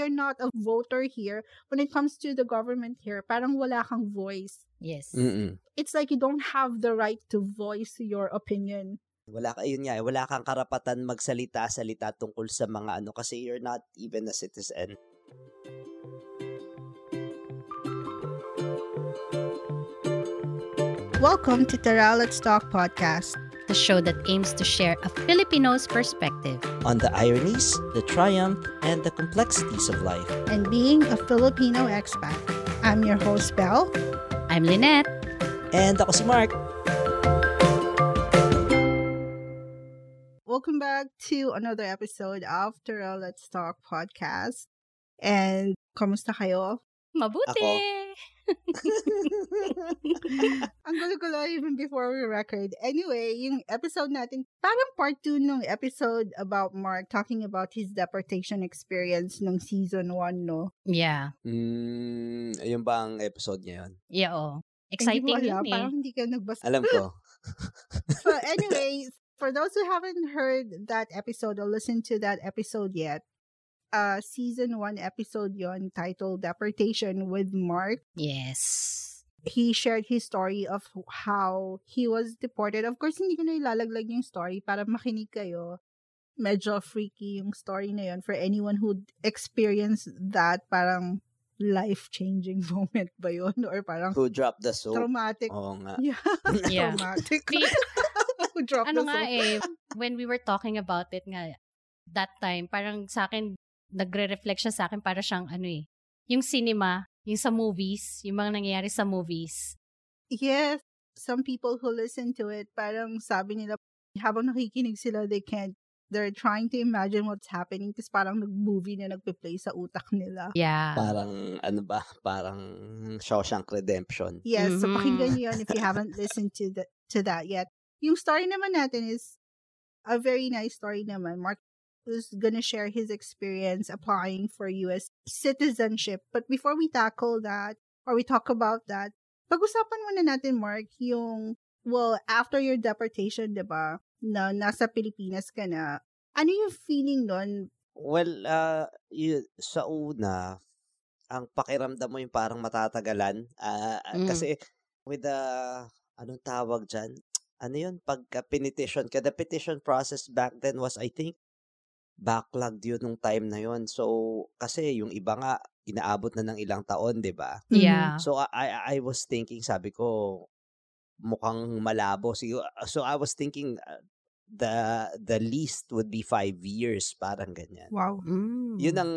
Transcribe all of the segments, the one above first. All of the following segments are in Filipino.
you're not a voter here, when it comes to the government here, parang wala kang voice. Yes. Mm-mm. It's like you don't have the right to voice your opinion. Wala ka, yun nga, wala kang karapatan magsalita-salita tungkol sa mga ano kasi you're not even a citizen. Welcome to Tara Let's Talk podcast. The show that aims to share a Filipino's perspective. On the ironies, the triumph, and the complexities of life. And being a Filipino expat. I'm your host, Belle. I'm Lynette. And ako si Mark. Welcome back to another episode of Tara Let's Talk podcast. And kamusta kayo? Mabuti! Ang gulo-gulo even before we record. Anyway, yung episode natin, parang part 2 nung episode about Mark talking about his deportation experience nung season 1, no? Yeah. Mm, ayun ba ang episode niya yun? Yeah, oh. Exciting hindi yun eh. Parang hindi ka nagbasa. Alam ko. so anyway, for those who haven't heard that episode or listened to that episode yet, uh, season 1 episode yon titled Deportation with Mark. Yes. he shared his story of how he was deported. Of course, hindi ko na ilalaglag yung story para makinig kayo. Medyo freaky yung story na yun for anyone who experienced that parang life-changing moment ba yun? Or parang Who dropped the soap? traumatic. Oo nga. Yeah. Yeah. traumatic. Who dropped ano the nga soap. eh, when we were talking about it nga, that time, parang sa akin, nagre-reflect siya sa akin para siyang ano eh, yung cinema, yung sa movies, yung mga nangyayari sa movies. Yes. Some people who listen to it, parang sabi nila, habang nakikinig sila, they can't, they're trying to imagine what's happening kasi parang nag-movie na nagpe-play sa utak nila. Yeah. Parang, ano ba? Parang Shawshank Redemption. Yes, so Mhm. pakinggan niyo yun if you haven't listened to the, to that yet. Yung story naman natin is a very nice story naman. Mark is gonna share his experience applying for US citizenship. But before we tackle that, or we talk about that, pag-usapan muna natin, Mark, yung, well, after your deportation, di ba, na nasa Pilipinas ka na, ano yung feeling nun? Well, uh, y- sa una, ang pakiramdam mo yung parang matatagalan. Ah, Mm. Kasi with the, anong tawag dyan? Ano yun? Pagka pinetition ka, the petition process back then was, I think, backlogged yun nung time na yun. So, kasi yung iba nga, inaabot na ng ilang taon, di ba? Yeah. So, I, I, I was thinking, sabi ko, mukhang malabo. Siguro, so, I was thinking, uh, the the least would be five years, parang ganyan. Wow. Mm. Yun ang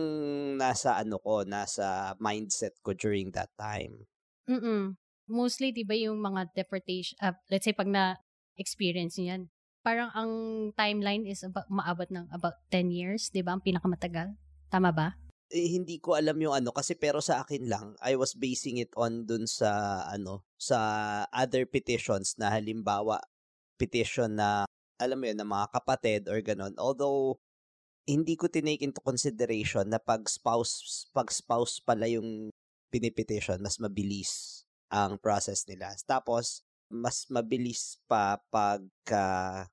nasa ano ko, nasa mindset ko during that time. Mm-mm. Mostly, di ba yung mga deportation, uh, let's say pag na-experience nyo yan, parang ang timeline is about, maabot ng about 10 years, di ba? Ang pinakamatagal. Tama ba? Eh, hindi ko alam yung ano kasi pero sa akin lang I was basing it on dun sa ano sa other petitions na halimbawa petition na alam mo yun na mga kapatid or ganon although hindi ko tinake into consideration na pag spouse pag spouse pala yung pinipetition mas mabilis ang process nila tapos mas mabilis pa pagka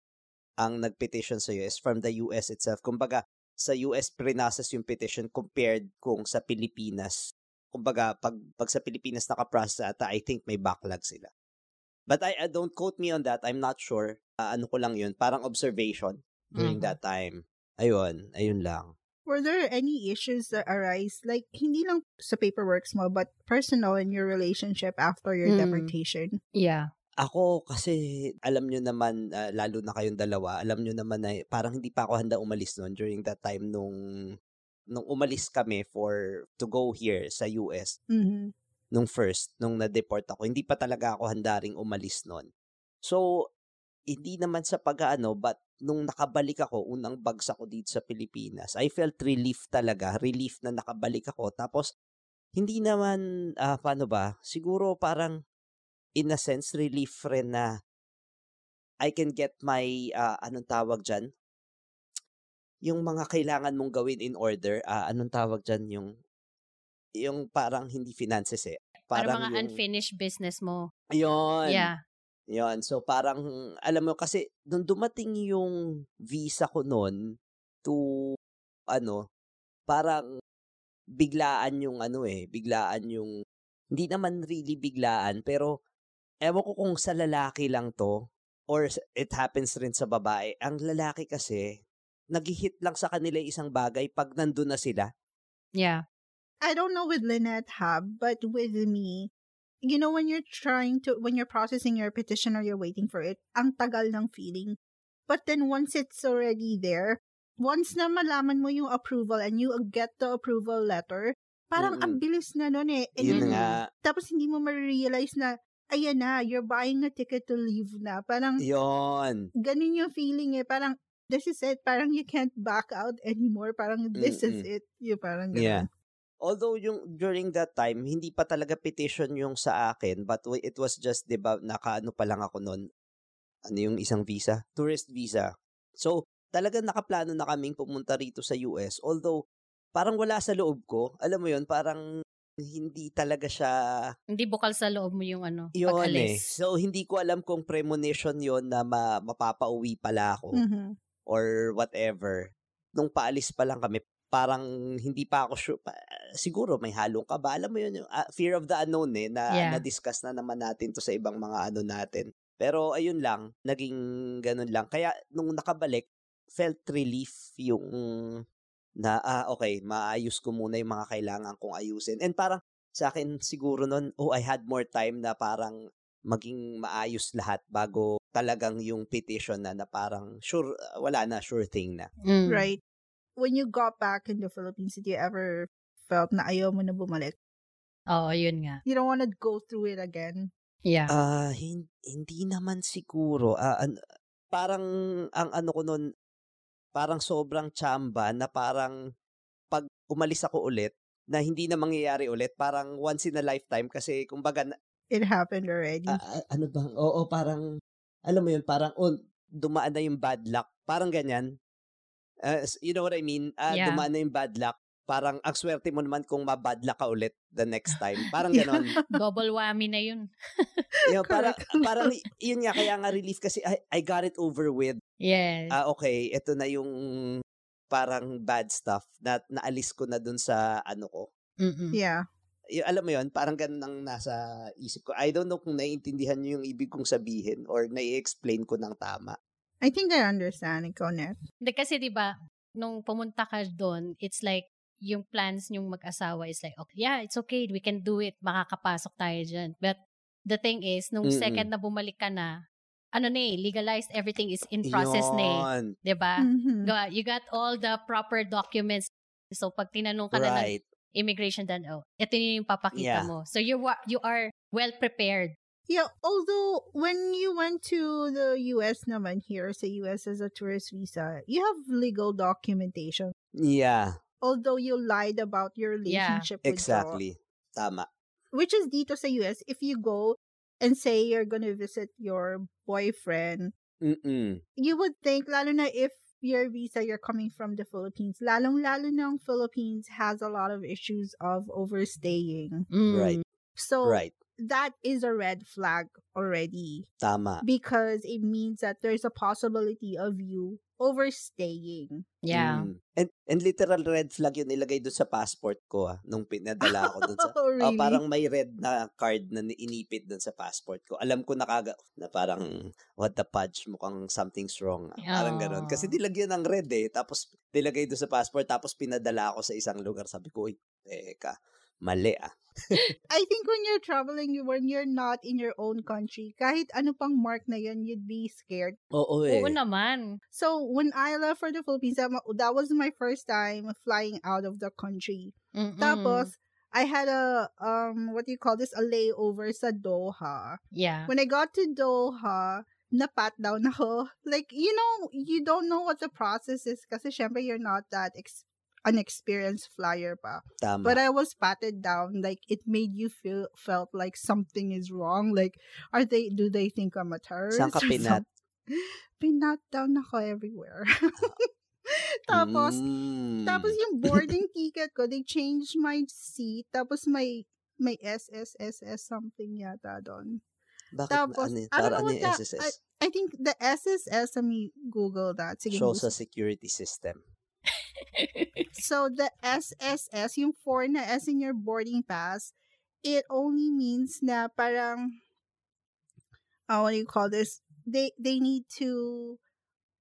ang nagpetition sa is from the US itself kumbaga sa US prinasas yung petition compared kung sa Pilipinas. Kumbaga, pag, pag sa Pilipinas nakaprocess ata, I think may backlog sila. But I, uh, don't quote me on that. I'm not sure. Uh, ano ko lang yun. Parang observation during Mhm. that time. Ayun. Ayun lang. Were there any issues that arise, like, hindi lang sa paperwork mo, but personal in your relationship after your Mm. deportation? Yeah. Ako kasi alam nyo naman, ah, lalo na kayong dalawa, alam nyo naman na parang hindi pa ako handa umalis noon during that time nung nung umalis kami for to go here sa US. Mm-hmm. nung first, nung na-deport ako, hindi pa talaga ako handa ring umalis nun. So, hindi naman sa pag-ano, but nung nakabalik ako, unang bagsak ko dito sa Pilipinas, I felt relief talaga, relief na nakabalik ako. Tapos, hindi naman, ah, paano ba, siguro parang, in a sense, relief rin na I can get my, ah, anong tawag dyan? Yung mga kailangan mong gawin in order, ah, anong tawag dyan? Yung, yung parang hindi finances eh. Parang, Parang mga yung, unfinished business mo. Yun. Yeah. Yun. So, parang, alam mo, kasi, nung dumating yung visa ko noon to, ano, parang, biglaan yung ano eh, biglaan yung, hindi naman really biglaan, pero ewan ko kung sa lalaki lang to, or it happens rin sa babae. Ang lalaki kasi, nag-hit lang sa kanila isang bagay pag nandun na sila. Yeah. I don't know with Lynette Hab, but with me, you know, when you're trying to, when you're processing your petition or you're waiting for it, ang tagal ng feeling. But then once it's already there, once na malaman mo yung approval and you get the approval letter, parang Mm-mm. ang bilis na nun eh. And Yun then, nga, tapos hindi mo ma-realize na, ayan na, you're buying a ticket to leave na. Parang, yon ganun yung feeling eh. Parang, this is it. Parang you can't back out anymore. Parang, this is Mm-mm. it. Yung parang ganun. Yeah. Although yung during that time, hindi pa talaga petition yung sa akin, but it was just, di ba, nakaano pa lang ako noon. Ano yung isang visa? Tourist visa. So, talagang nakaplano na kaming pumunta rito sa US. Although, parang wala sa loob ko. Alam mo yun, parang hindi talaga siya Hindi bukal sa loob mo yung ano, yun eh. pag-alis. So, hindi ko alam kung premonition yon na ma- mapapauwi pala ako Mhm. or whatever. Nung paalis pa lang kami, parang hindi pa ako sure. Pa, siguro may halong kaba. Alam mo yun, yung ah, fear of the unknown eh, na Yeah. na-discuss na naman natin to sa ibang mga ano natin. Pero ayun lang, naging ganun lang. Kaya nung nakabalik, felt relief yung na, ah, okay, maayos ko muna yung mga kailangan kong ayusin. And parang sa akin siguro nun, oh, I had more time na parang maging maayos lahat bago talagang yung petition na na parang sure, uh, wala na, sure thing na. Mm. Right. When you got back in the Philippines, did you ever felt na ayaw mo na bumalik? Oo, yun nga. You don't want to go through it again? Yeah. Ah, hin- hindi naman siguro. Ah, an- parang ang ano ko nun, parang sobrang chamba na parang pag umalis ako ulit, na hindi na mangyayari ulit, parang once in a lifetime kasi kumbaga, na- It happened already. ah, ano bang, oo, parang, alam mo yun, parang, oh, dumaan na yung bad luck. Parang ganyan. S- you know what I mean? Ah, Yeah. Dumaan na yung bad luck. Parang, ang swerte mo naman kung mabad luck ka ulit the next time. Parang Yeah. ganon. Double whammy na yun. Yung parang, Correct. parang, yun nga, kaya nga relief kasi I, I got it over with. Yes. Ah, okay, ito na yung parang bad stuff na naalis ko na dun sa ano ko. Mm-mm. yeah. Y- alam mo yun, parang ganun ang nasa isip ko. I don't know kung naiintindihan niyo yung ibig kong sabihin or nai-explain ko ng tama. I think I understand, ikaw, Net. Hindi, kasi 'di ba nung pumunta ka doon, it's like yung plans nyong mag-asawa is like, okay, yeah, it's okay, we can do it, makakapasok tayo dyan. But the thing is, nung Mm-mm. second na bumalik ka na, ano na eh, legalized, everything is in process na eh. Yun. 'Di ba? Mhm. Ga- You got all the proper documents. So pag tinanong ka na ng Right. immigration dan, oh, ito yung papakita Yeah. mo. So you wa- you are well prepared. Yeah, although when you went to the US naman here sa US as a tourist visa, you have legal documentation. Yeah, Although you lied about your Yeah, relationship with Joe. exactly. Tama. Which is dito sa US, if you go and say you're gonna visit your boyfriend, Mm-mm. you would think, lalo na if your visa, you're coming from the Philippines, lalong-lalo na ang Philippines has a lot of issues of overstaying. Mm. Right. So, Right. That is a red flag already Tama. because it means that there's a possibility of you overstaying. Yeah. Mm. And, and literal red flag yun nilagay doon sa passport ko ah, nung pinadala ko doon sa... Oh, Oh, really? parang may red na card na ni- inipit doon sa passport ko. Alam ko na kaga na parang what the fudge mukhang something's wrong. ah. Parang ganun. Kasi Oh. nilagyan ng red eh. Tapos nilagay doon sa passport tapos pinadala ako sa isang lugar. Sabi ko, uy, teka, mali ah. I think when you're traveling, you- when you're not in your own country, kahit ano pang mark na yun, you'd be scared. Oo eh. Oo naman. So, when I left for the Philippines, that that was my first time flying out of the country. Mm-mm. Tapos, I had a, um, what do you call this? A layover sa Doha. yeah. When I got to Doha, napat down ako. Like, you know, you don't know what the process is kasi syempre you're not that ex- unexperienced flyer pa. Tama. But I was patted down. Like, it made you feel, felt like something is wrong. Like, are they, do they think I'm a terrorist? Saan ka pinat? Pinat down ako everywhere. tapos, Mm. tapos yung boarding ticket ko, they changed my seat. Tapos may may SSSS something yata doon. Bakit tapos, ano, I don't para know ano yung SSS? I think the SSS, let me Google that. Sige, Shows a security system. So the SSS, yung 4 na S in your boarding pass, it only means na parang uh, what do you call this? They they need to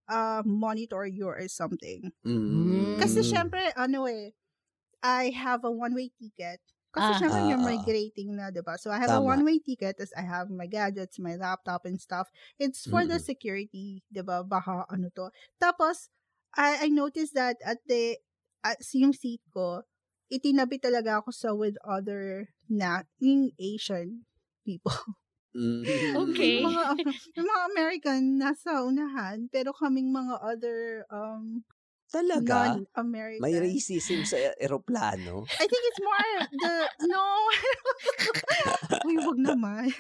uh, monitor you or something. Mm. Kasi syempre, ano eh, I have a one-way ticket. Kasi Ah. syempre, you're Ah, ah. migrating na, diba? So, I have a one-way ticket as I have my gadgets, my laptop and stuff. It's for the Mm-mm. security, diba? Baka ano to. Tapos, I, I noticed that at the, at yung seat ko, itinabi talaga ako sa with other na, yung Asian people. Mm. Okay. Yung mga, yung mga American nasa unahan, pero kaming mga other um, Talaga? non-American. May racism sa eroplano? I think it's more the no. Uy, wag naman.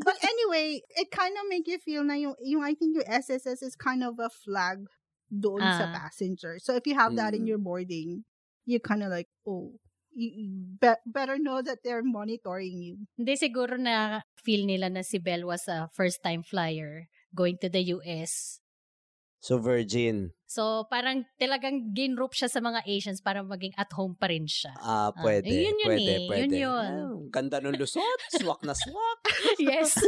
but anyway, it kind of make you feel na yung, yung I think yung SSS is kind of a flag doon sa Ah. passenger. So if you have that in Mm. your boarding, you kind of like, oh, you, you be- better know that they're monitoring you. Hindi siguro na feel nila na si Belle was a first time flyer going to the US. So, virgin. So, parang talagang ginroup siya sa mga Asians para maging at home pa rin siya. Ah, Ah, pwede. yun yun pwede, eh. pwede. Yun yun. Ah, ganda ng lusot. Swak na swak. yes.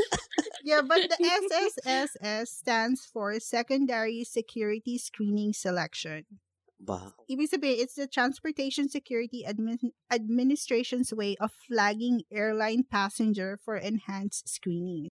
Yeah, but the SSSS stands for Secondary Security Screening Selection. Ba? Ibig sabihin, it's the Transportation Security Admin- Administration's way of flagging airline passenger for enhanced screening.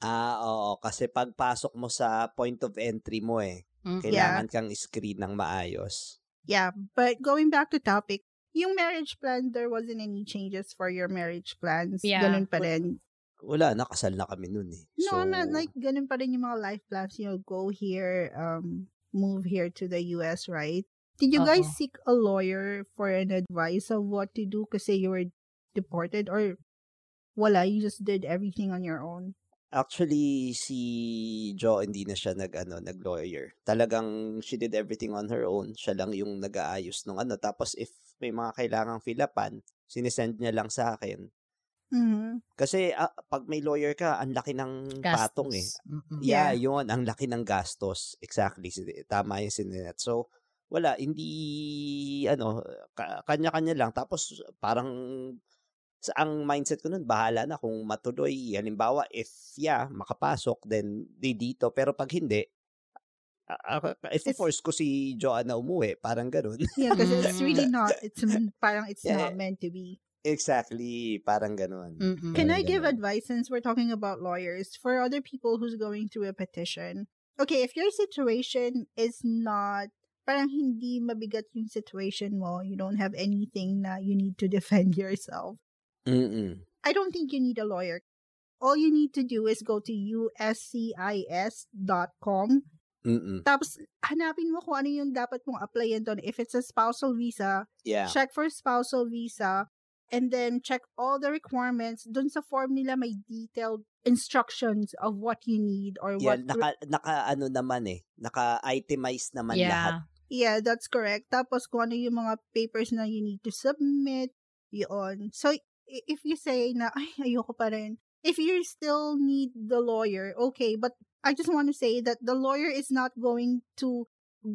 Ah, oo. Kasi pagpasok mo sa point of entry mo eh, Mm. kailangan kang screen ng maayos. Yeah, but going back to topic, yung marriage plan, there wasn't any changes for your marriage plans. Yeah. Ganun pa rin. Wala, nakasal na kami nun eh. No, so, not like ganun pa rin yung mga life plans. You know, go here, um, move here to the US, right? Did you guys Oo. seek a lawyer for an advice of what to do kasi you were deported or wala, you just did everything on your own? Actually, si Jo hindi na siya nag ano, nag-lawyer. Talagang she did everything on her own. Siya lang yung nag-aayos nung ano. Tapos if may mga kailangang fill-upan, sinisend niya lang sa akin. Mhm. Kasi ah, pag may lawyer ka, ang laki ng patong eh. Gastos. Mm-mm. Yeah, Yeah. yun. Ang laki ng gastos. Exactly. Tama yung sinet. So, wala. Hindi, ano, ka- kanya-kanya lang. Tapos, parang, sa, ang mindset ko nun, bahala na kung matuloy. Halimbawa, if, yeah, makapasok, then, di dito. Pero pag hindi, ah, if It's- force ko si Joanna umuwi, parang ganun. Yeah, because it's really not. It's parang it's Yeah. not meant to be. exactly. Parang ganun. Can Parang I give ganun. advice since we're talking about lawyers for other people who's going through a petition? Okay, if your situation is not parang hindi mabigat yung situation mo, you don't have anything na you need to defend yourself. Mm-mm. I don't think you need a lawyer. All you need to do is go to uscis.com Mm-mm. tapos hanapin mo kung ano yung dapat mong applyan doon. If it's a spousal visa, Yeah. check for spousal visa and then check all the requirements. Dun sa form nila may detailed instructions of what you need or Yeah, what naka, naka, ano naman eh, naka-itemize naman lahat. Yeah. Yeah, that's correct. Tapos kung ano yung mga papers na you need to submit, yun. So, if you say na, ay, ayoko pa rin. If you still need the lawyer, okay. But I just want to say that the lawyer is not going to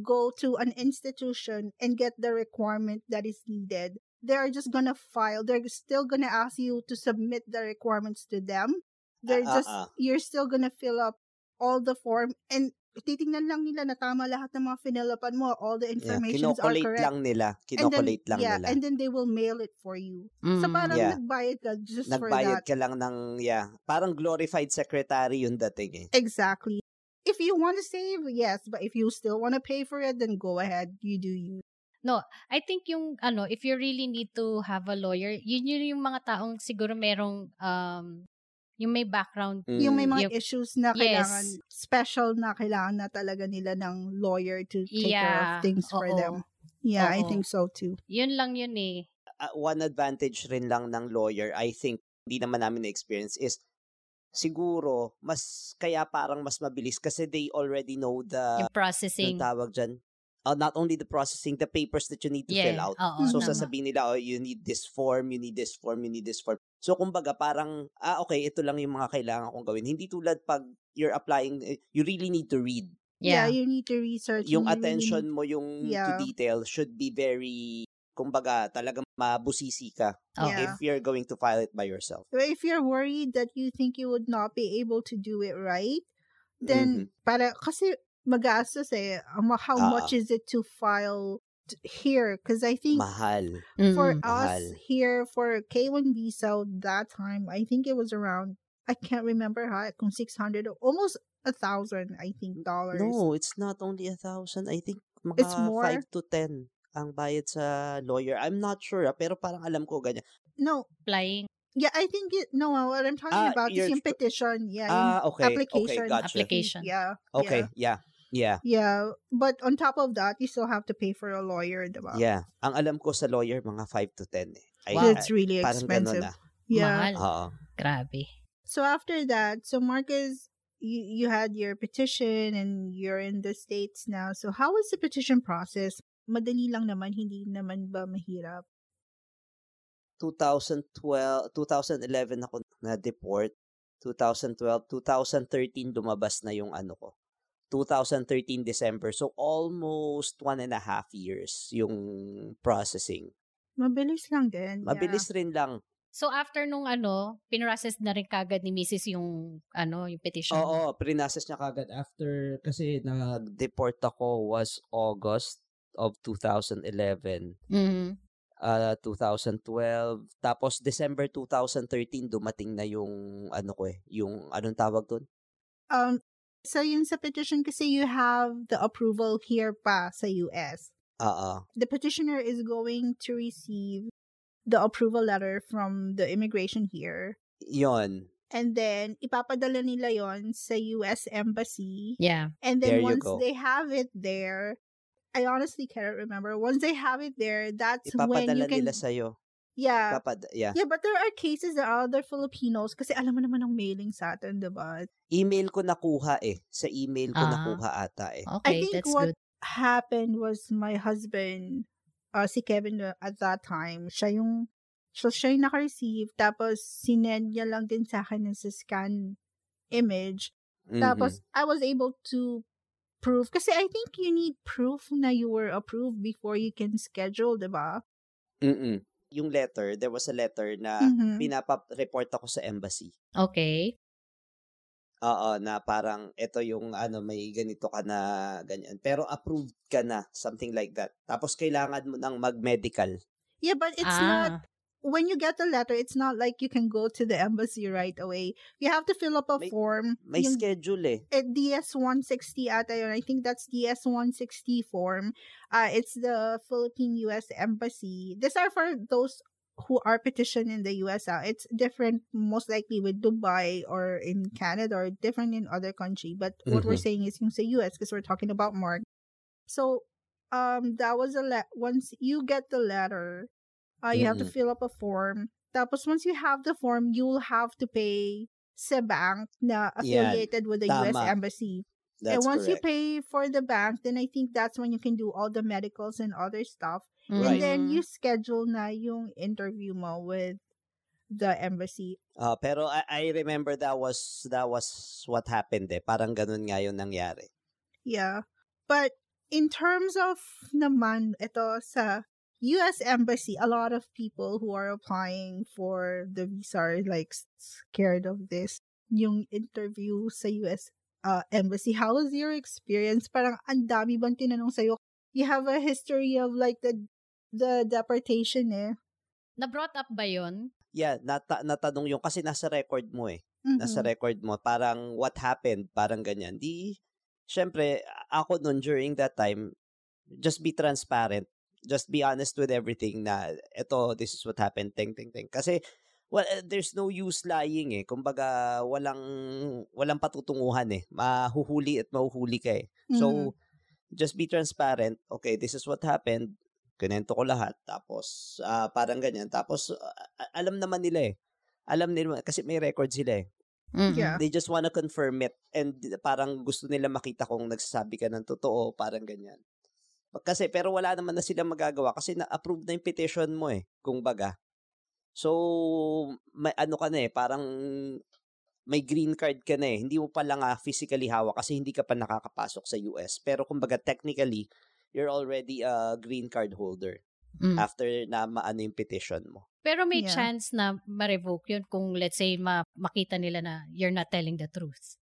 go to an institution and get the requirement that is needed. They're just gonna file. They're still gonna ask you to submit the requirements to them. They're Ah, ah, just, ah. you're still gonna fill up all the form and titingnan lang nila na tama lahat ng mga finilapan mo. All the Yeah, informations are kinokolate correct. lang nila. And then, Kinokolate lang yeah, nila. and then they will mail it for you. So Mm. parang Yeah. nagbayad ka just for Nagbayad that. ka lang ng, yeah, parang glorified secretary yung dating eh. Exactly. If you want to save, yes. But if you still want to pay for it, then go ahead. You do you. I think yung ano, if you really need to have a lawyer, yun yun yung mga taong siguro merong um yung may background. Yung may Mm. mga Yung- issues na Yes. kailangan, special na kailangan na talaga nila ng lawyer to take care of Yeah. things for Oo. them. Yeah, I Oo. think so too. Yun lang yun eh. Ah, one advantage rin lang ng lawyer, I think, hindi naman namin na-experience is siguro, mas, kaya parang mas mabilis kasi they already know the, yung processing. yung tawag dyan, uh, not only the processing, the papers that you need to Yeah. fill out. Oo, So, tama. sasabihin nila, oh, you need this form, you need this form, you need this form. So, kumbaga, parang, ah, okay, ito lang yung mga kailangan kong gawin. Hindi tulad pag you're applying, eh, you really need to read. Yeah, Yeah. you need to research. yung you really attention need- mo yung Yeah. to detail should be very kumbaga talagang mabusisi ka Oh. Yeah. if you're going to file it by yourself. But if you're worried that you think you would not be able to do it right, then Mhm. para kasi magastos eh. Um, How Ah. much is it to file here? Because I think Mahal. for Mm-mm. us Mahal. here for K1 visa that time, I think it was around I can't remember how kung 600 almost a thousand I think dollars. No, it's not only a thousand. I think mga It's more? 5 to 10 ang bayad sa lawyer. I'm not sure, ah, pero parang alam ko ganyan. No, Applying yeah, I think it, no. What I'm talking Ah, about is you're yung petition. Yeah, Ah, okay. application. Okay, gotcha. application. Yeah. Okay, Yeah. yeah. Yeah. Yeah, but on top of that, you still have to pay for a lawyer, diba? Yeah. Ang alam ko sa lawyer, mga 5 to 10 eh. Ay, Wow. It's really parang expensive. ah. Yeah. Mahal. Oo. Grabe. So after that, so Marcus, you, you had your petition and you're in the States now. So how was the petition process? Madali lang naman, hindi naman ba mahirap? 2012, 2011 ako na-deport. 2012, 2013 lumabas na yung ano ko. 2013 December. So almost one and a half years yung processing. Mabilis lang din. Mabilis rin lang. So after nung ano, pinrocess na rin kagad ni Mrs. yung ano, yung petition. Oo, prinasas niya kagad after kasi nag-deport ako was August of 2011. Mhm. uh, 2012. Tapos December 2013 dumating na yung ano ko eh, yung anong tawag doon? Yeah. Um, so yun sa petition kasi you have the approval here pa sa US. Oo. The petitioner is going to receive the approval letter from the immigration here. Yon. And then, ipapadala nila yon sa US Embassy. Yeah. And There then you once they have it there, I honestly cannot remember. Once they have it there, that's when you Ipapadala can. nila sa iyo. Yeah. Papad yeah. Yeah, but there are cases that are other Filipinos kasi alam mo naman ang mailing sa atin, diba? Email ko nakuha eh. Sa email ko Ah. nakuha ata eh. Okay, think that's what- good. Happened was my husband, uh, si Kevin uh, at that time, siya yung, so siya yung naka-receive, tapos sinend niya lang din sa akin ng sa scan image. Mhm. Tapos, I was able to prove, kasi I think you need proof na you were approved before you can schedule, diba? Mm-mm. Yung letter, there was a letter na Mhm. pinapa-report ako sa embassy. Okay. Oo, na parang ito yung ano, may ganito ka na ganyan. Pero approved ka na, something like that. Tapos kailangan mo nang mag-medical. Yeah, but it's ah. not, when you get the letter, it's not like you can go to the embassy right away. You have to fill up a May- form. May Yung schedule eh. eh, DS-160 ata yun. I think that's DS-160 form. Uh, it's the Philippine-US Embassy. These are for those who are petitioned in the US. Ah. It's different most likely with Dubai or in Canada or different in other country. But what we're Mhm. saying is yung sa US because we're talking about Mark. So, um, that was a le- once you get the letter, uh, you have to fill up a form. Tapos once you have the form, you'll have to pay sa bank na Yan. affiliated with the US Tama. Embassy. That's and once you pay for the bank, then I think that's when you can do all the medicals and other stuff. Mm. And then Mm-hmm. you schedule na yung interview mo with the embassy. Ah, pero I, I remember that was that was what happened eh. Parang ganun nga yung nangyari. Yeah. But in terms of naman ito sa US embassy, a lot of people who are applying for the visa are like scared of this. Yung interview sa US uh, embassy. How was your experience? Parang ang dami bang tinanong sa'yo? You have a history of like the the deportation eh. Na-brought up ba yun? Yeah, nata- natanong yung kasi nasa record mo eh. Mhm. Nasa record mo. Parang what happened, parang ganyan. Di, syempre, ako nun during that time, just be transparent. Just be honest with everything na, eto, this is what happened, ting, ting, ting. Kasi, well, eh, there's no use lying eh. Kumbaga, walang, walang patutunguhan eh. Mahuhuli at mahuhuli ka eh. Mhm. So, just be transparent. Okay, this is what happened. Kinento ko lahat. Tapos, ah, parang ganyan. Tapos, ah, alam naman nila eh. Alam nila, kasi may record sila eh. Mhm. Yeah. They just wanna confirm it. And parang gusto nila makita kung nagsasabi ka ng totoo. Parang ganyan. Kasi, pero wala naman na sila magagawa kasi na-approve na yung petition mo eh. Kung baga. So, may ano ka na eh, parang may green card ka na eh. Hindi mo pa lang nga physically hawak kasi hindi ka pa nakakapasok sa US. Pero kumbaga technically, you're already a green card holder Mm. after na maano yung petition mo. Pero may Yeah. chance na ma-revoke yun kung let's say ma- makita nila na you're not telling the truth.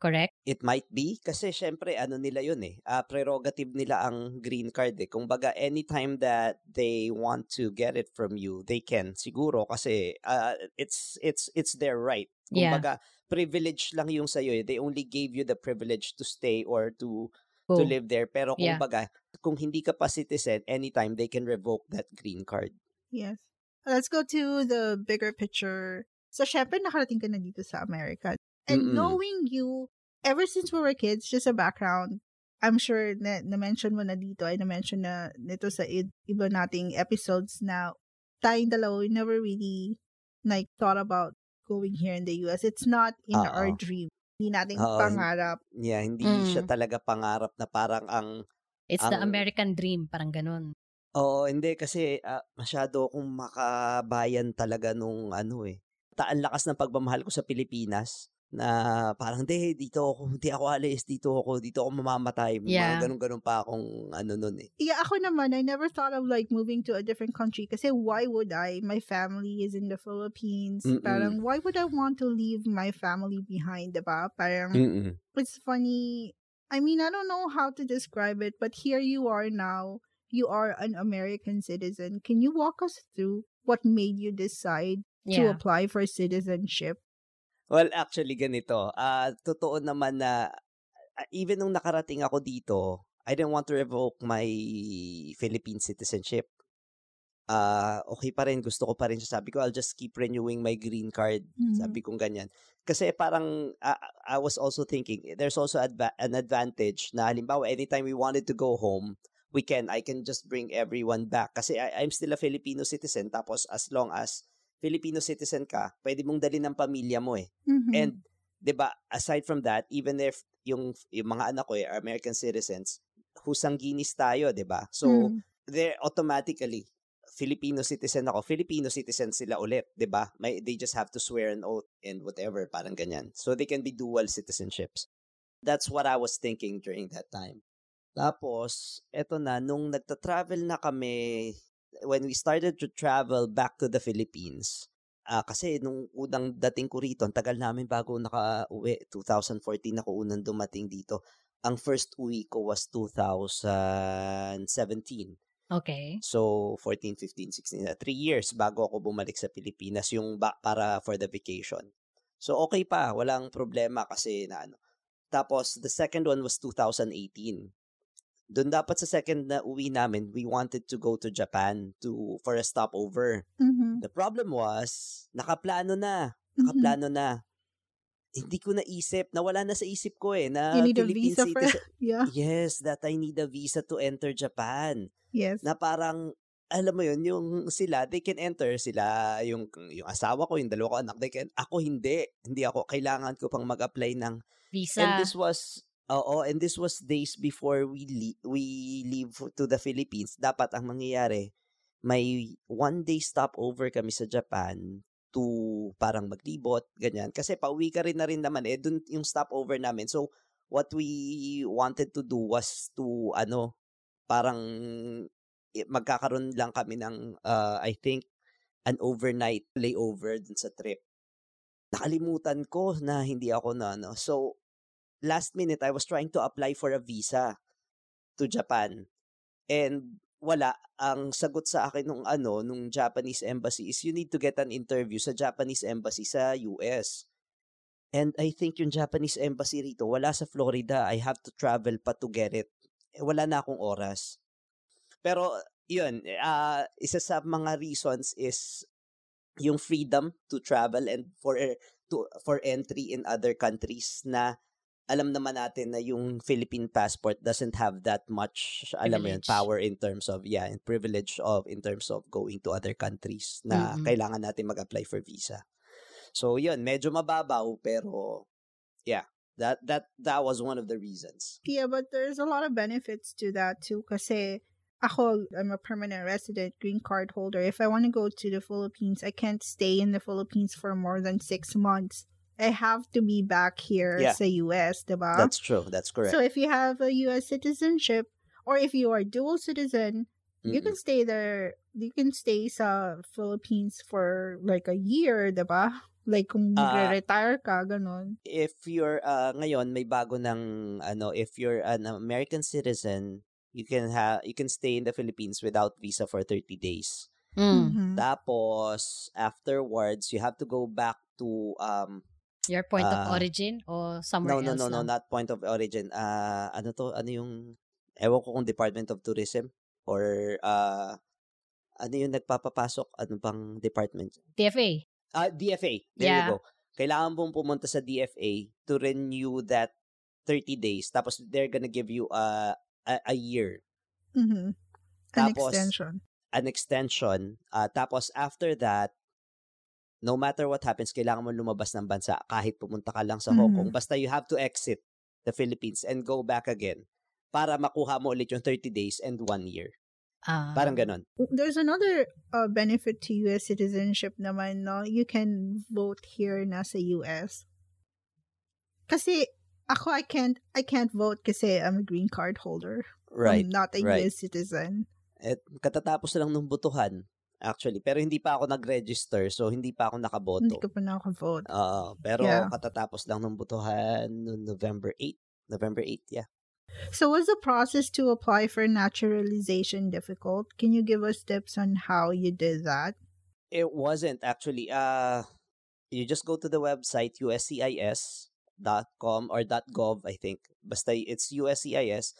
Correct? It might be kasi syempre ano nila yun eh. ah, prerogative nila ang green card eh. Kung baga anytime that they want to get it from you, they can siguro kasi ah, it's it's it's their right. Kung Yeah. baga privilege lang yung sa eh. They only gave you the privilege to stay or to Go. to live there. Pero kung Yeah. baga kung hindi ka pa citizen, anytime they can revoke that green card. Yes. Let's go to the bigger picture. So, syempre, nakarating ka na dito sa America. And Mm-mm. knowing you, ever since we were kids, just a background, I'm sure na, na-mention mo na dito, ay na-mention na nito sa i- iba nating episodes na tayong dalawa, we never really like thought about going here in the US. It's not in our Oo. dream. Hindi nating hin- pangarap. Yeah, hindi Mm. siya talaga pangarap na parang ang It's the Ang- American dream, parang ganun. Oo, hindi kasi ah, masyado akong makabayan talaga nung ano eh. Ta ang lakas ng pagmamahal ko sa Pilipinas na parang hindi dito ako, hindi ako alis, dito ako, dito ako mamamatay. Yeah. Mga ganun-ganun pa akong ano nun eh. Yeah, ako naman, I never thought of like moving to a different country kasi why would I? My family is in the Philippines. Mm-mm. Parang why would I want to leave my family behind, diba? Parang Mm-mm. it's funny. I mean, I don't know how to describe it, but here you are now. You are an American citizen. Can you walk us through what made you decide to apply for citizenship? Well, actually ganito. Ah, totoo naman na ah, even nung nakarating ako dito, I didn't want to revoke my Philippine citizenship. Ah, okay pa rin, gusto ko pa rin siya. Sabi ko, I'll just keep renewing my green card. Mhm. Sabi kong ganyan. Kasi parang ah, I was also thinking, there's also adva- an advantage na halimbawa anytime we wanted to go home, we can, I can just bring everyone back. Kasi I, I'm still a Filipino citizen. Tapos as long as Filipino citizen ka, pwede mong dalhin ng pamilya mo eh. Mhm. And 'di ba, aside from that, even if yung yung mga anak ko eh, are American citizens, husang ginis tayo, 'di ba? So Mm. they're automatically Filipino citizen ako. Filipino citizen sila ulit, 'di ba? May they just have to swear an oath and whatever, parang ganyan. So they can be dual citizenships. That's what I was thinking during that time. Tapos, eto na, nung nagta-travel na kami, when we started to travel back to the Philippines, ah kasi nung unang dating ko rito, ang tagal namin bago naka-uwi. 2014 ako unang dumating dito. Ang first uwi ko was 2017. Okay. So, 14, 15, 16, na 3 years bago ako bumalik sa Pilipinas yung ba, para for the vacation. So, okay pa. Walang problema kasi na ano. Tapos, the second one was 2018. Doon dapat sa second na uwi namin, we wanted to go to Japan to for a stopover. Mhm. The problem was, nakaplano na. Mhm. Nakaplano na. Hindi ko naisip, nawala na sa isip ko eh, na You need a Philippine visa for citizen- Yeah. Yes, that I need a visa to enter Japan Yes. na parang alam mo yun, yung sila, they can enter sila, yung, yung asawa ko, yung dalawa ko anak, they can, ako hindi, hindi ako, kailangan ko pang mag-apply ng, Visa. and this was, oo, and this was days before we, li- we leave to the Philippines, dapat ang mangyayari, may one day stopover kami sa Japan to parang maglibot, ganyan, kasi pauwi ka rin na rin naman, eh, dun yung stopover namin, so, what we wanted to do was to, ano, parang magkakaroon lang kami ng uh, I think an overnight layover dun sa trip. Nakalimutan ko na hindi ako na ano. So last minute I was trying to apply for a visa to Japan. And wala ang sagot sa akin nung ano nung Japanese embassy is you need to get an interview sa Japanese embassy sa US. And I think yung Japanese embassy rito wala sa Florida. I have to travel pa to get it. Eh, wala na akong oras. Pero yun, ah isa sa mga reasons is yung freedom to travel and for to for entry in other countries na alam naman natin na yung Philippine passport doesn't have that much alam mo yun, power in terms of yeah, and privilege of in terms of going to other countries na Mm-mm. kailangan natin mag-apply for visa. So yun, medyo mababaw pero yeah, that that that was one of the reasons. Yeah, but there's a lot of benefits to that too. Kasi ako, I'm a permanent resident, green card holder. If I want to go to the Philippines, I can't stay in the Philippines for more than six months. I have to be back here Yeah. sa US, diba? That's true. That's correct. So if you have a US citizenship or if you are dual citizen, you Mm-mm. can stay there. You can stay sa Philippines for like a year, diba? Like kung Ah. retire ka, ganun. if you're uh, ngayon may bago ng ano if you're an American citizen you can have you can stay in the Philippines without visa for 30 days Mm. Mhm. tapos afterwards you have to go back to um Your point of Ah. origin or somewhere no no else no no lang? not point of origin uh ano to ano yung ewan ko kung Department of Tourism or uh ano yung nagpapapasok ano bang department TFA. Ah, DFA. There Yeah. you go. Kailangan mong pumunta sa DFA to renew that 30 days. Tapos they're gonna give you a a, a year, Mhm. An Tapos, extension. an extension. Ah, tapos after that, no matter what happens, kailangan mo lumabas ng bansa kahit pumunta ka lang sa Hong. Kong. Basta you have to exit the Philippines and go back again para makuha mo ulit yung 30 days and one year. Ah. Parang ganon. There's another uh, benefit to US citizenship naman, no? You can vote here na sa US. Kasi ako I can't I can't vote kasi I'm a green card holder. Right. I'm not a right. US citizen. At katatapos lang nung butuhan, actually. Pero hindi pa ako nag-register, so hindi pa ako nakaboto. Hindi ko pa nakaka-vote. Oo, pero Yeah. katatapos lang ng noong November 8. November 8, yeah. So was the process to apply for naturalization difficult? Can you give us tips on how you did that? It wasn't actually. Uh, you just go to the website uscis.com or .gov, I think. Basta it's USCIS.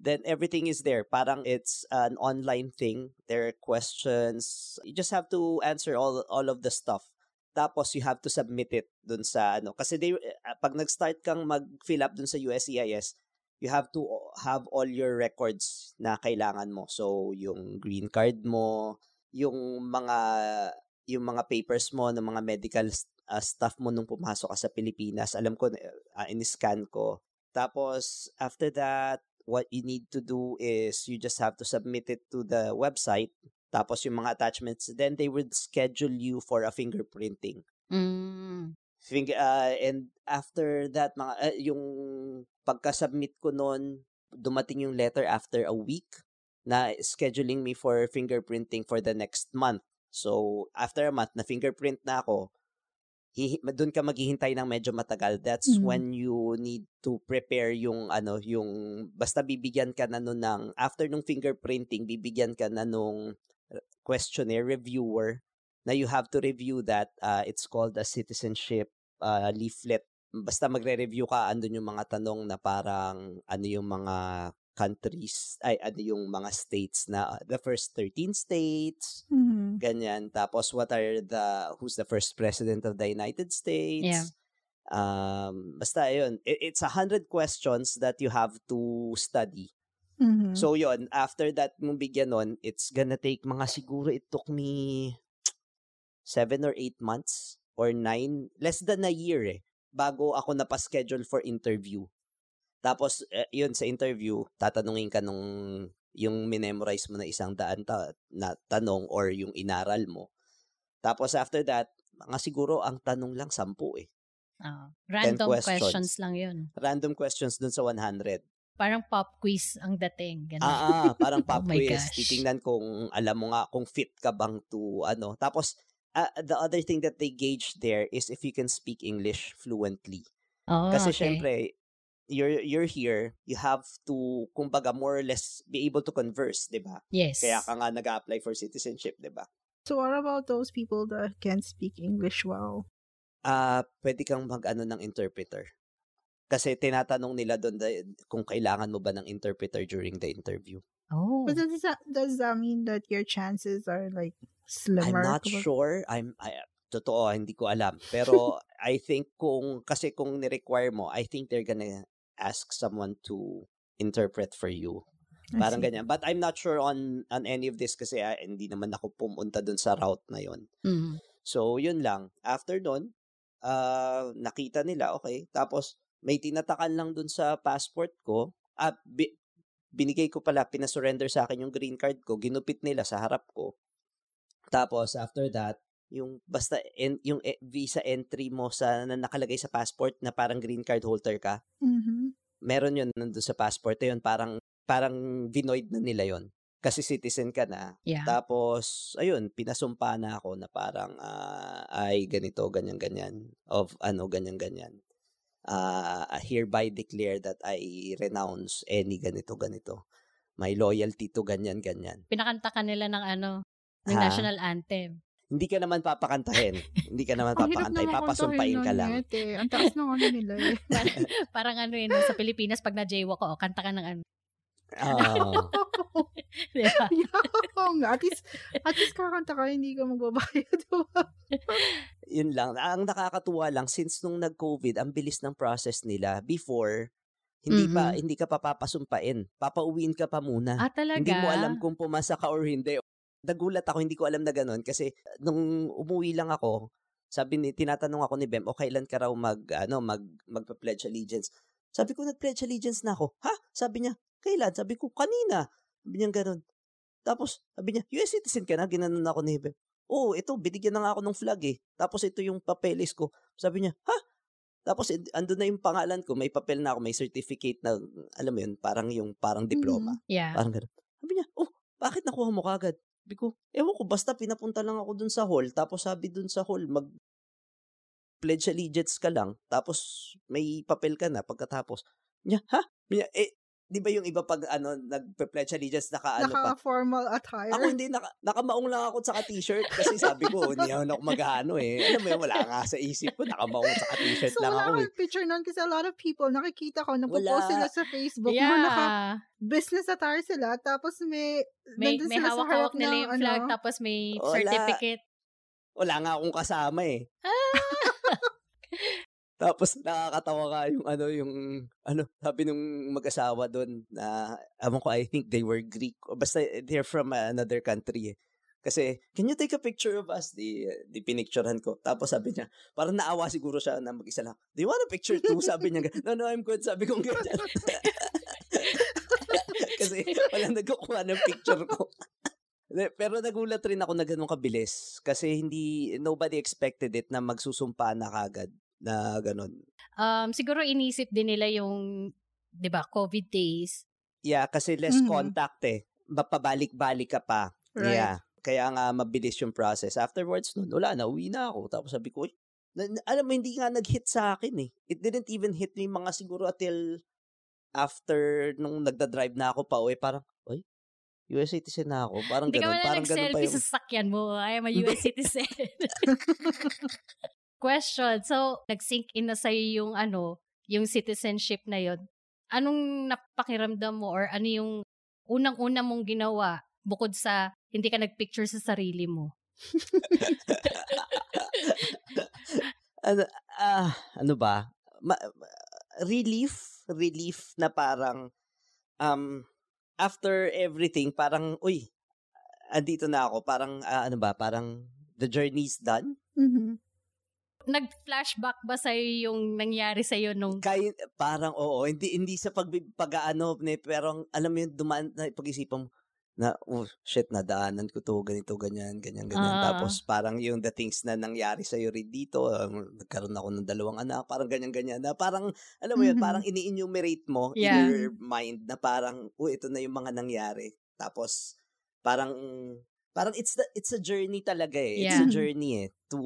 Then everything is there. Parang it's an online thing. There are questions. You just have to answer all all of the stuff. Tapos you have to submit it dun sa ano. Kasi they, uh, pag nag-start kang mag-fill up dun sa USCIS, you have to have all your records na kailangan mo. So, yung green card mo, yung mga yung mga papers mo ng mga medical uh, stuff mo nung pumasok ka sa Pilipinas. Alam ko, uh, in-scan ko. Tapos, after that, what you need to do is you just have to submit it to the website. Tapos, yung mga attachments, then they would schedule you for a fingerprinting. Mm. Finger, uh, and after that, mga, uh, yung pagka-submit ko noon, dumating yung letter after a week na scheduling me for fingerprinting for the next month. So, after a month na fingerprint na ako, doon ka maghihintay ng medyo matagal. That's Mhm. when you need to prepare yung ano, yung basta bibigyan ka na nun ng after nung fingerprinting, bibigyan ka na nung questionnaire reviewer na you have to review that. Uh, it's called a citizenship uh, leaflet. Basta magre-review ka, andun yung mga tanong na parang ano yung mga countries, ay ano yung mga states na the first 13 states, Mhm. ganyan. Tapos what are the, who's the first president of the United States? Yeah. Um, basta yun. It, it's a hundred questions that you have to study. Mhm. So yon after that mong bigyan nun, it's gonna take mga siguro it took me seven or eight months or nine, less than a year eh, bago ako napaschedule for interview. Tapos, eh, yun sa interview, tatanungin ka nung yung minemorize mo na isang daan ta- na tanong or yung inaral mo. Tapos after that, mga siguro ang tanong lang sampu eh. Ah, random questions. questions. lang yun. Random questions dun sa 100. Parang pop quiz ang dating. Ganun. Ah, ah, parang pop Oh quiz. gosh. Titingnan kung alam mo nga kung fit ka bang to ano. Tapos ah, the other thing that they gauge there is if you can speak English fluently. oh, Kasi okay. syempre you're you're here, you have to kumbaga more or less be able to converse, 'di ba? Yes. Kaya ka nga nag-apply for citizenship, 'di ba? So what about those people that can't speak English well? Ah, pwede kang mag-ano ng interpreter. Kasi tinatanong nila doon kung kailangan mo ba ng interpreter during the interview. Oh. But does that does that mean that your chances are like slimmer? I'm not sure. I'm I, totoo hindi ko alam. Pero I think kung kasi kung ni-require mo, I think they're gonna ask someone to interpret for you. I Parang see. ganyan. But I'm not sure on on any of this kasi ah, hindi naman ako pumunta dun sa route na yon. Mm. So, yun lang. After nun, ah, nakita nila, okay. Tapos, may tinatakan lang dun sa passport ko. At bi- binigay ko pala, pinasurrender sa akin yung green card ko. Ginupit nila sa harap ko. Tapos, after that, yung basta en, yung e, visa entry mo sa na nakalagay sa passport na parang green card holder ka. Mhm. Meron yun nandun sa passport na yun, parang parang vinoid na nila yon kasi citizen ka na. Yeah. Tapos, ayun, pinasumpa na ako na parang, ah, ay, ganito, ganyan, ganyan. Of, ano, ganyan, ganyan. Ah, I hereby declare that I renounce any ganito, ganito. My loyalty to ganyan, ganyan. Pinakanta ka nila ng ano, ng national anthem. Hindi ka naman papakantahin. Hindi ka naman naman Papasumpain ka lang. Net, eh. Ang taas ng ano nila eh. Parang ano yun, sa Pilipinas, pag na-jaywalk ko, oh, kanta ka ng ano. Oo. Di ba? Oo nga. At least, at least kakanta ka, hindi ka magbabayad. yun lang. Ang nakakatuwa lang, since nung nag-COVID, ang bilis ng process nila. Before, hindi pa Mhm. hindi ka pa papasumpain. Papauwiin ka pa muna. Ah, talaga? Hindi mo alam kung pumasa ka or hindi. Nagulat ako, hindi ko alam na ganun. Kasi nung umuwi lang ako, sabi ni, tinatanong ako ni Bem, o kailan ka raw mag, ano, mag, magpa-pledge allegiance? Sabi ko, nag-pledge allegiance na ako. Ha? Sabi niya, kailan? Sabi ko, kanina. Sabi niya ganun. Tapos, sabi niya, US citizen ka na? Ginanon ako ni Bem. Oo, ito, binigyan na nga ako ng flag eh. Tapos ito yung papeles ko. Sabi niya, ha? Tapos and- andun na yung pangalan ko, may papel na ako, may certificate na, alam mo yun, parang yung parang diploma. Yeah. Parang gano'n. Sabi niya, oh, bakit nakuha mo kagad? Sabi ko, ewan ko, basta pinapunta lang ako dun sa hall. Tapos sabi dun sa hall, mag pledge allegiance ka lang. Tapos may papel ka na pagkatapos. Niya, ha? Niya, eh, di ba yung iba pag ano, nag-pledge allegiance, naka ano pa? Naka-formal attire. Ako hindi, naka, nakamaong lang ako sa t-shirt kasi sabi ko, hindi ako mag-ano eh. Alam mo yun, wala nga sa isip ko, nakamaong sa t-shirt So, lang wala ako eh. picture nun kasi a lot of people, nakikita ko, nagpo-post sila sa Facebook, mga naka Yeah. business attire sila, tapos may, May, may sila sa harap hawak-hawak nila ng, yung flag, ano, tapos may Wala. certificate. Wala nga akong kasama eh. Tapos nakakatawa ka yung ano yung ano sabi nung mag-asawa doon na amon ko I think they were Greek basta they're from another country eh. Kasi can you take a picture of us? Di, di pinicturehan ko. Tapos sabi niya, parang naawa siguro siya na mag-isa lang. Do you want a picture too? Sabi niya, no, no, I'm good. Sabi ko ganyan. Kasi walang nagkukuha ng picture ko. Pero nagulat rin ako na ganun kabilis. Kasi hindi, nobody expected it na magsusumpa na kagad na ganun. Um, siguro inisip din nila yung, di ba, COVID days. Yeah, kasi less Mhm. contact eh. Mapabalik-balik ka pa. Right. Yeah. Kaya nga mabilis yung process. Afterwards nun, wala na, uwi na ako. Tapos sabi ko, "Uy, na, alam mo, hindi nga nag-hit sa akin eh. It didn't even hit me mga siguro until after nung nagda-drive na ako pa uwi, parang, uy, US citizen na ako. Parang Hindi ka ganun. wala Parang ganun pa nag-selfie yung... sa sasakyan mo. I am a US citizen. Question. So, nag-sink in na sa'yo yung ano, yung citizenship na yon. Anong napakiramdam mo or ano yung unang-una mong ginawa bukod sa hindi ka nagpicture sa sarili mo? ano, ah, ano ba? Ma- ma- relief, relief na parang um after everything parang uy, andito na ako, parang ah, ano ba, parang the journey's done. Mhm. Nag-flashback ba sa'yo yung nangyari sa'yo nung... Kaya parang oo, hindi hindi sa pag pag-aano ne, pero ang- alam mo yun dumaan na pag-isipan mo na oh shit nadaanan ko to ganito ganyan ganyan ganyan Ah. tapos parang yung the things na nangyari sa rin dito um, nagkaroon ako ng dalawang anak parang ganyan ganyan na parang alam mo yun Mhm. parang ini-enumerate mo Yeah. in your mind na parang oh ito na yung mga nangyari tapos parang parang it's the it's a journey talaga eh it's a Yeah. journey eh to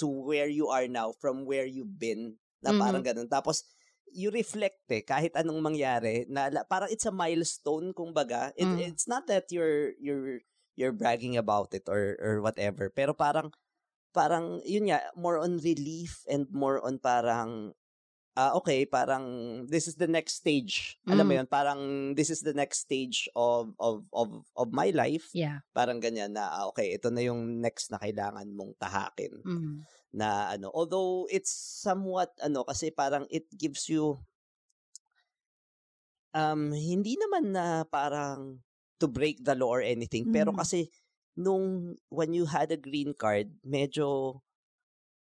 to where you are now from where you've been na parang ganun tapos you reflect eh kahit anong mangyari na parang it's a milestone kumbaga it, Mm. it's not that you're you're you're bragging about it or or whatever pero parang parang yun nga more on relief and more on parang ah okay parang this is the next stage alam mo Mm. yun parang this is the next stage of of of of my life Yeah. parang ganyan na ah, okay ito na yung next na kailangan mong tahakin Mm. na ano although it's somewhat ano kasi parang it gives you um hindi naman na parang to break the law or anything pero Mhm. kasi nung when you had a green card medyo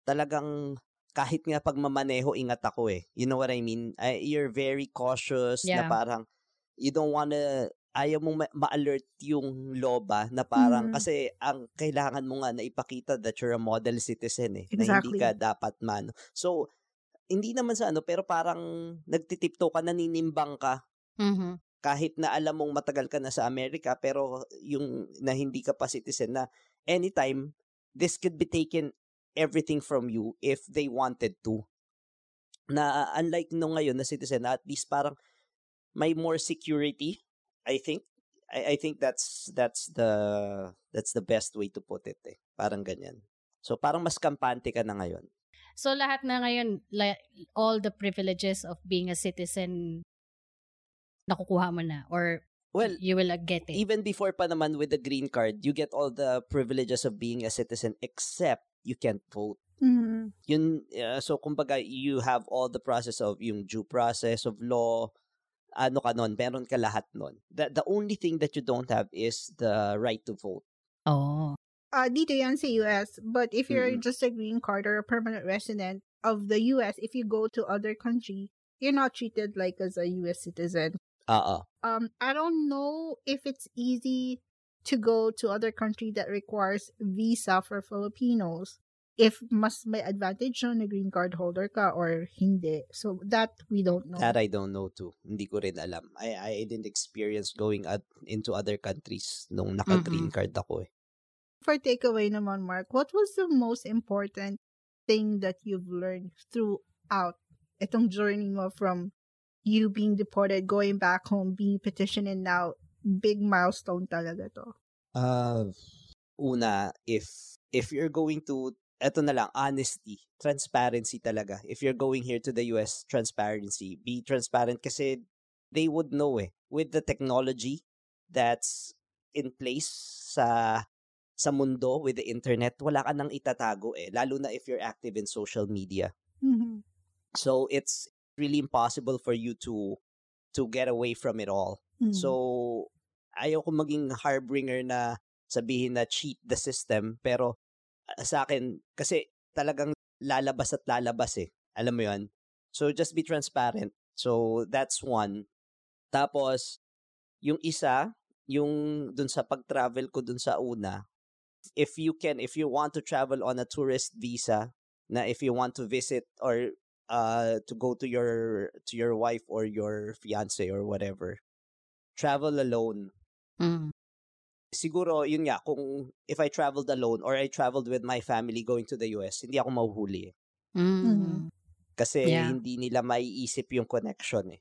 talagang kahit nga pag mamaneho ingat ako eh you know what I mean I, you're very cautious na Yeah. parang you don't wanna ayaw mong ma- ma-alert yung loba na parang Mhm. kasi ang kailangan mo nga na ipakita that you're a model citizen eh na hindi Exactly. ka dapat man. So hindi naman sa ano pero parang nagtitipto ka naninimbang ka Mhm. kahit na alam mong matagal ka na sa Amerika pero yung na hindi ka pa citizen na anytime this could be taken everything from you if they wanted to. Na unlike no ngayon na citizen at least parang may more security I think. I, I think that's that's the that's the best way to put it eh. Parang ganyan. So parang mas kampante ka na ngayon. So lahat na ngayon, all the privileges of being a citizen, nakukuha mo na or well you will uh, get it. even before pa naman with the green card you get all the privileges of being a citizen except you can't vote Mhm. yun uh, so kumbaga you have all the process of yung due process of law ano ka nun meron ka lahat nun the, the only thing that you don't have is the right to vote oh. uh, dito yan sa US. But if you're Mm-mm. just a green card or a permanent resident of the US, if you go to other country, you're not treated like as a US citizen. oo Um, I don't know if it's easy to go to other country that requires visa for Filipinos. If mas may advantage yun na green card holder ka or hindi. So that we don't know. that I don't know too hindi ko rin alam I, I didn't experience going at, into other countries nung naka green card ako eh For takeaway naman, Mark, what was the most important thing that you've learned throughout itong journey mo from you being deported, going back home, being petitioned, and now big milestone talaga to? Uh, una, if if you're going to, eto na lang, honesty, transparency talaga. If you're going here to the US, transparency. Be transparent kasi they would know eh. With the technology that's in place sa sa mundo with the internet, wala ka nang itatago eh. Lalo na if you're active in social media. Mhm. So it's really impossible for you to to get away from it all. Mhm. So, ayaw ko maging harbinger na sabihin na cheat the system. Pero ah, sa akin, kasi talagang lalabas at lalabas eh. Alam mo yun? So, just be transparent. So, that's one. Tapos, yung isa, yung dun sa pag-travel ko dun sa una, if you can, if you want to travel on a tourist visa, na if you want to visit or uh to go to your to your wife or your fiance or whatever travel alone Mm. siguro yun nga kung if I traveled alone or I traveled with my family going to the US hindi ako mahuhuli eh. Mm. Mhm. kasi Yeah. hindi nila maiisip yung connection eh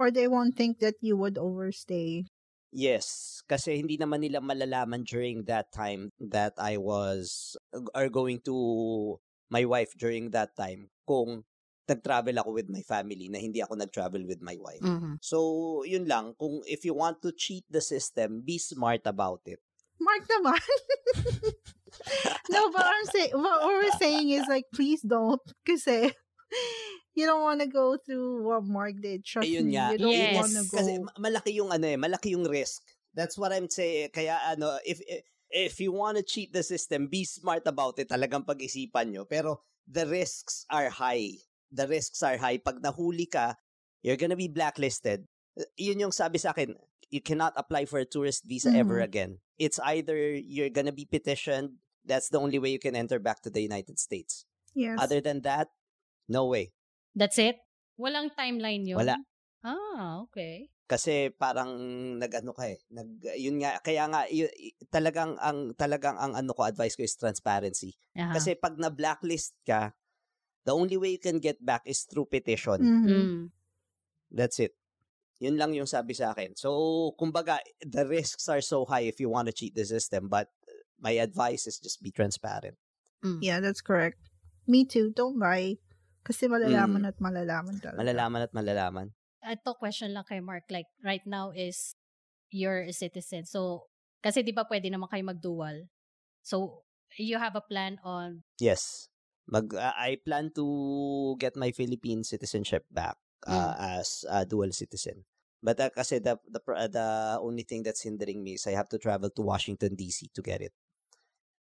Or they won't think that you would overstay. Yes, kasi hindi naman nila malalaman during that time that I was are going to my wife during that time kung nag-travel ako with my family na hindi ako nag-travel with my wife. Mhm. So, yun lang. Kung if you want to cheat the system, be smart about it. Mark naman. no, but I'm saying, what we're saying is like, please don't. Kasi you don't want to go through what Mark did. Trust Ayun me. nga. You don't Yes. want to go. Kasi ma- malaki yung ano eh, malaki yung risk. That's what I'm saying. Kaya ano, if if you want to cheat the system, be smart about it. Talagang pag-isipan nyo. Pero the risks are high. The risks are high. Pag nahuli ka, you're gonna be blacklisted. Yun yung sabi sa akin, you cannot apply for a tourist visa ever Mhm. again. It's either you're gonna be petitioned, that's the only way you can enter back to the United States. yes. Other than that, no way. That's it? Walang timeline yun? Wala. Ah, okay. kasi parang nag-ano ka eh nag yun nga kaya nga y- y- talagang ang talagang ang ano ko advice ko is transparency Aha. kasi pag na blacklist ka the only way you can get back is through petition Mhm. Mm. that's it yun lang yung sabi sa akin so kumbaga the risks are so high if you want to cheat the system but my advice is just be transparent Mm. Yeah, that's correct. Me too. Don't lie. Kasi malalaman at malalaman talaga. malalaman at malalaman Ito question lang kay Mark. Like, right now is you're a citizen. So, kasi di ba pwede naman kayo mag-dual? So, you have a plan on yes mag uh, I plan to get my Philippine citizenship back uh, as a dual citizen. But uh, kasi the the uh, the only thing that's hindering me is I have to travel to Washington DC to get it.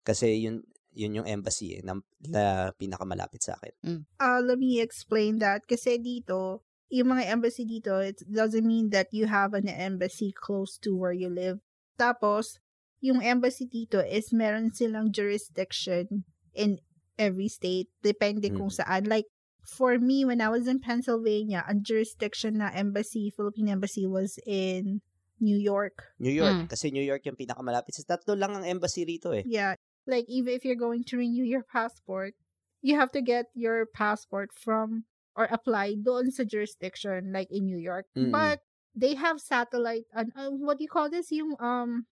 Kasi yun yun yung embassy eh, na, na pinakamalapit sa akin. Uh, let me explain that. Kasi dito, yung mga embassy dito, it doesn't mean that you have an embassy close to where you live. Tapos, yung embassy dito is meron silang jurisdiction in every state, depende kung Mm. saan. Like, for me, when I was in Pennsylvania, ang jurisdiction na embassy, Philippine embassy was in New York. New York. Mm. Kasi New York yung pinakamalapit. Sa tatlo lang ang embassy rito eh. Yeah. Like, even if you're going to renew your passport, you have to get your passport from or apply doon sa jurisdiction, like in New York. Mm-mm. But they have satellite, uh, uh, what do you call this? Yung, um,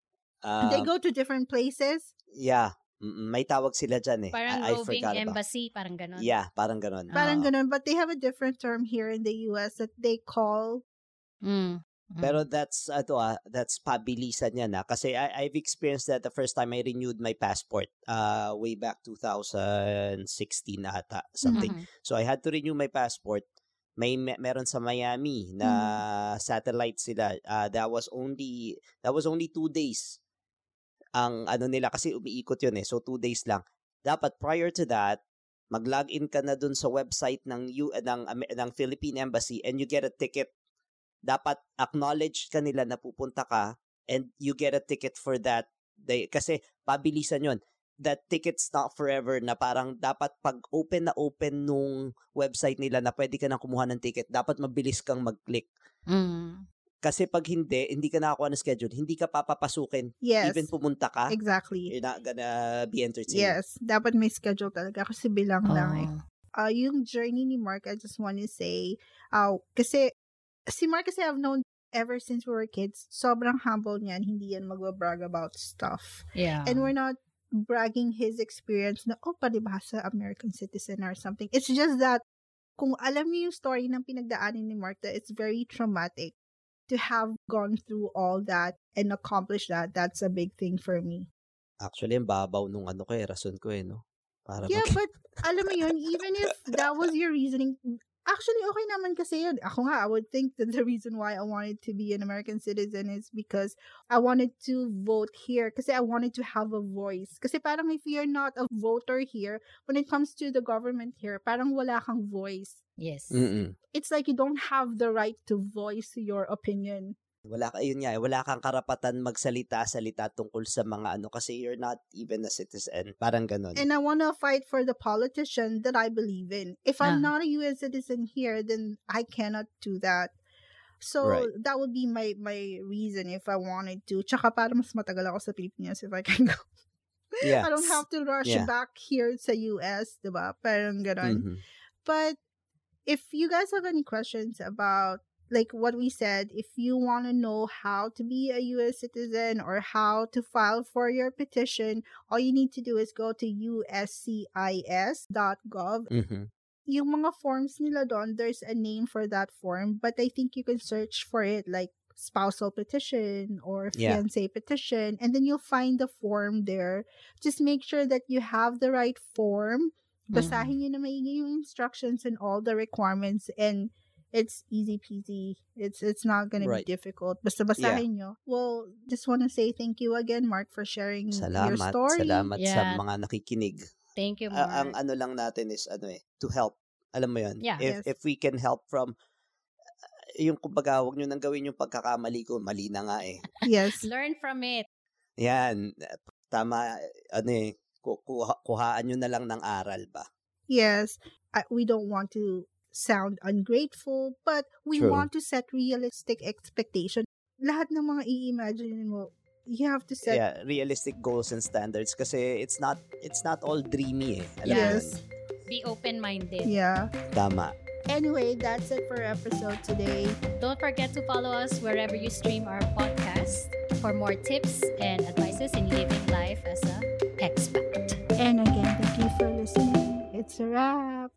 they Ah, go to different places. yeah. Mm-mm, may tawag sila dyan eh. Parang I, I roving forgot about. embassy, parang ganon. Yeah, parang ganon. Parang Oo. ganun. But they have a different term here in the US that they call, Mm. Mm. Pero that's ano ah, that's pabilisan yan ah. Kasi I, I've experienced that the first time I renewed my passport uh way back 2016 ata something. Mhm. So I had to renew my passport. May me- meron sa Miami na satellite sila. Uh, that was only that was only two days. Ang ano nila kasi umiikot yun eh. So two days lang. Dapat prior to that, mag-login ka na dun sa website ng U ng Ame- ng Philippine Embassy and you get a ticket. Dapat acknowledge ka nila na pupunta ka and you get a ticket for that day kasi pabilisan yon that ticket's not forever na parang dapat pag open na open nung website nila na pwede ka na kumuha ng ticket, dapat mabilis kang mag-click. Mm. Kasi pag hindi, hindi ka nakakuha ng schedule, hindi ka papapasukin. yes, Even pumunta ka, exactly. you're not gonna be entertained. Yes, dapat may schedule talaga kasi bilang lang eh. Oh. uh, yung journey ni Mark, I just want to say, uh, kasi, si Mark kasi I've known ever since we were kids, sobrang humble niyan, hindi yan magbabrag about stuff. Yeah. And we're not bragging his experience na, oh, palibhasa American citizen or something. It's just that, kung alam niyo yung story ng pinagdaanan ni Mark, that it's very traumatic to have gone through all that and accomplish that. That's a big thing for me. Actually, ang babaw nung ano ko eh, rason ko eh, no? Para Yeah, mag- but alam mo yun, even if that was your reasoning, actually okay naman kasi yun. Ako nga, I would think that the reason why I wanted to be an American citizen is because I wanted to vote here kasi I wanted to have a voice. Kasi parang if you're not a voter here, when it comes to the government here, parang wala kang voice. yes. Mm-mm. It's like you don't have the right to voice your opinion. Wala ka, yun nga, eh, wala kang karapatan magsalita-salita tungkol sa mga ano kasi you're not even a citizen. Parang ganun. And I want to fight for the politician that I believe in. If I'm Ah. not a US citizen here, then I cannot do that. So Right. that would be my my reason if I wanted to. Tsaka para mas matagal ako sa Pilipinas if I can go. yeah. I don't have to rush Yeah. back here sa US, diba? Parang ganon. Mhm. But if you guys have any questions about like what we said, if you want to know how to be a US citizen or how to file for your petition, all you need to do is go to uscis.gov. Mhm. Yung mga forms nila doon, there's a name for that form, but I think you can search for it like spousal petition or Yeah. fiance petition, and then you'll find the form there. Just make sure that you have the right form. Basahin nyo na maigi yung instructions and all the requirements and it's easy peasy. It's it's not gonna Right. be difficult. Basta basahin nyo. Well, just want to say thank you again, Mark, for sharing your story. salamat sa mga nakikinig. Thank you, Mark. ang ano lang natin is ano eh, to help. Alam mo 'yun. Yeah. If Yes. if we can help from yung kumbaga, wag nyo nang gawin yung pagkakamali ko, mali na nga eh. Yes. Learn from it. Yan, tama, ano eh, ku- kuha, kuhaan nyo na lang ng aral ba? Yes. I, we don't want to sound ungrateful, but we True. want to set realistic expectation. Lahat ng mga i-imagine mo, you have to set Yeah, realistic goals and standards kasi it's not it's not all dreamy eh. Alam Yes. Be open-minded. Yeah. Tama. Anyway, that's it for episode today. Don't forget to follow us wherever you stream our podcast for more tips and advices in living life as a expat. And again, thank you for listening. It's a wrap.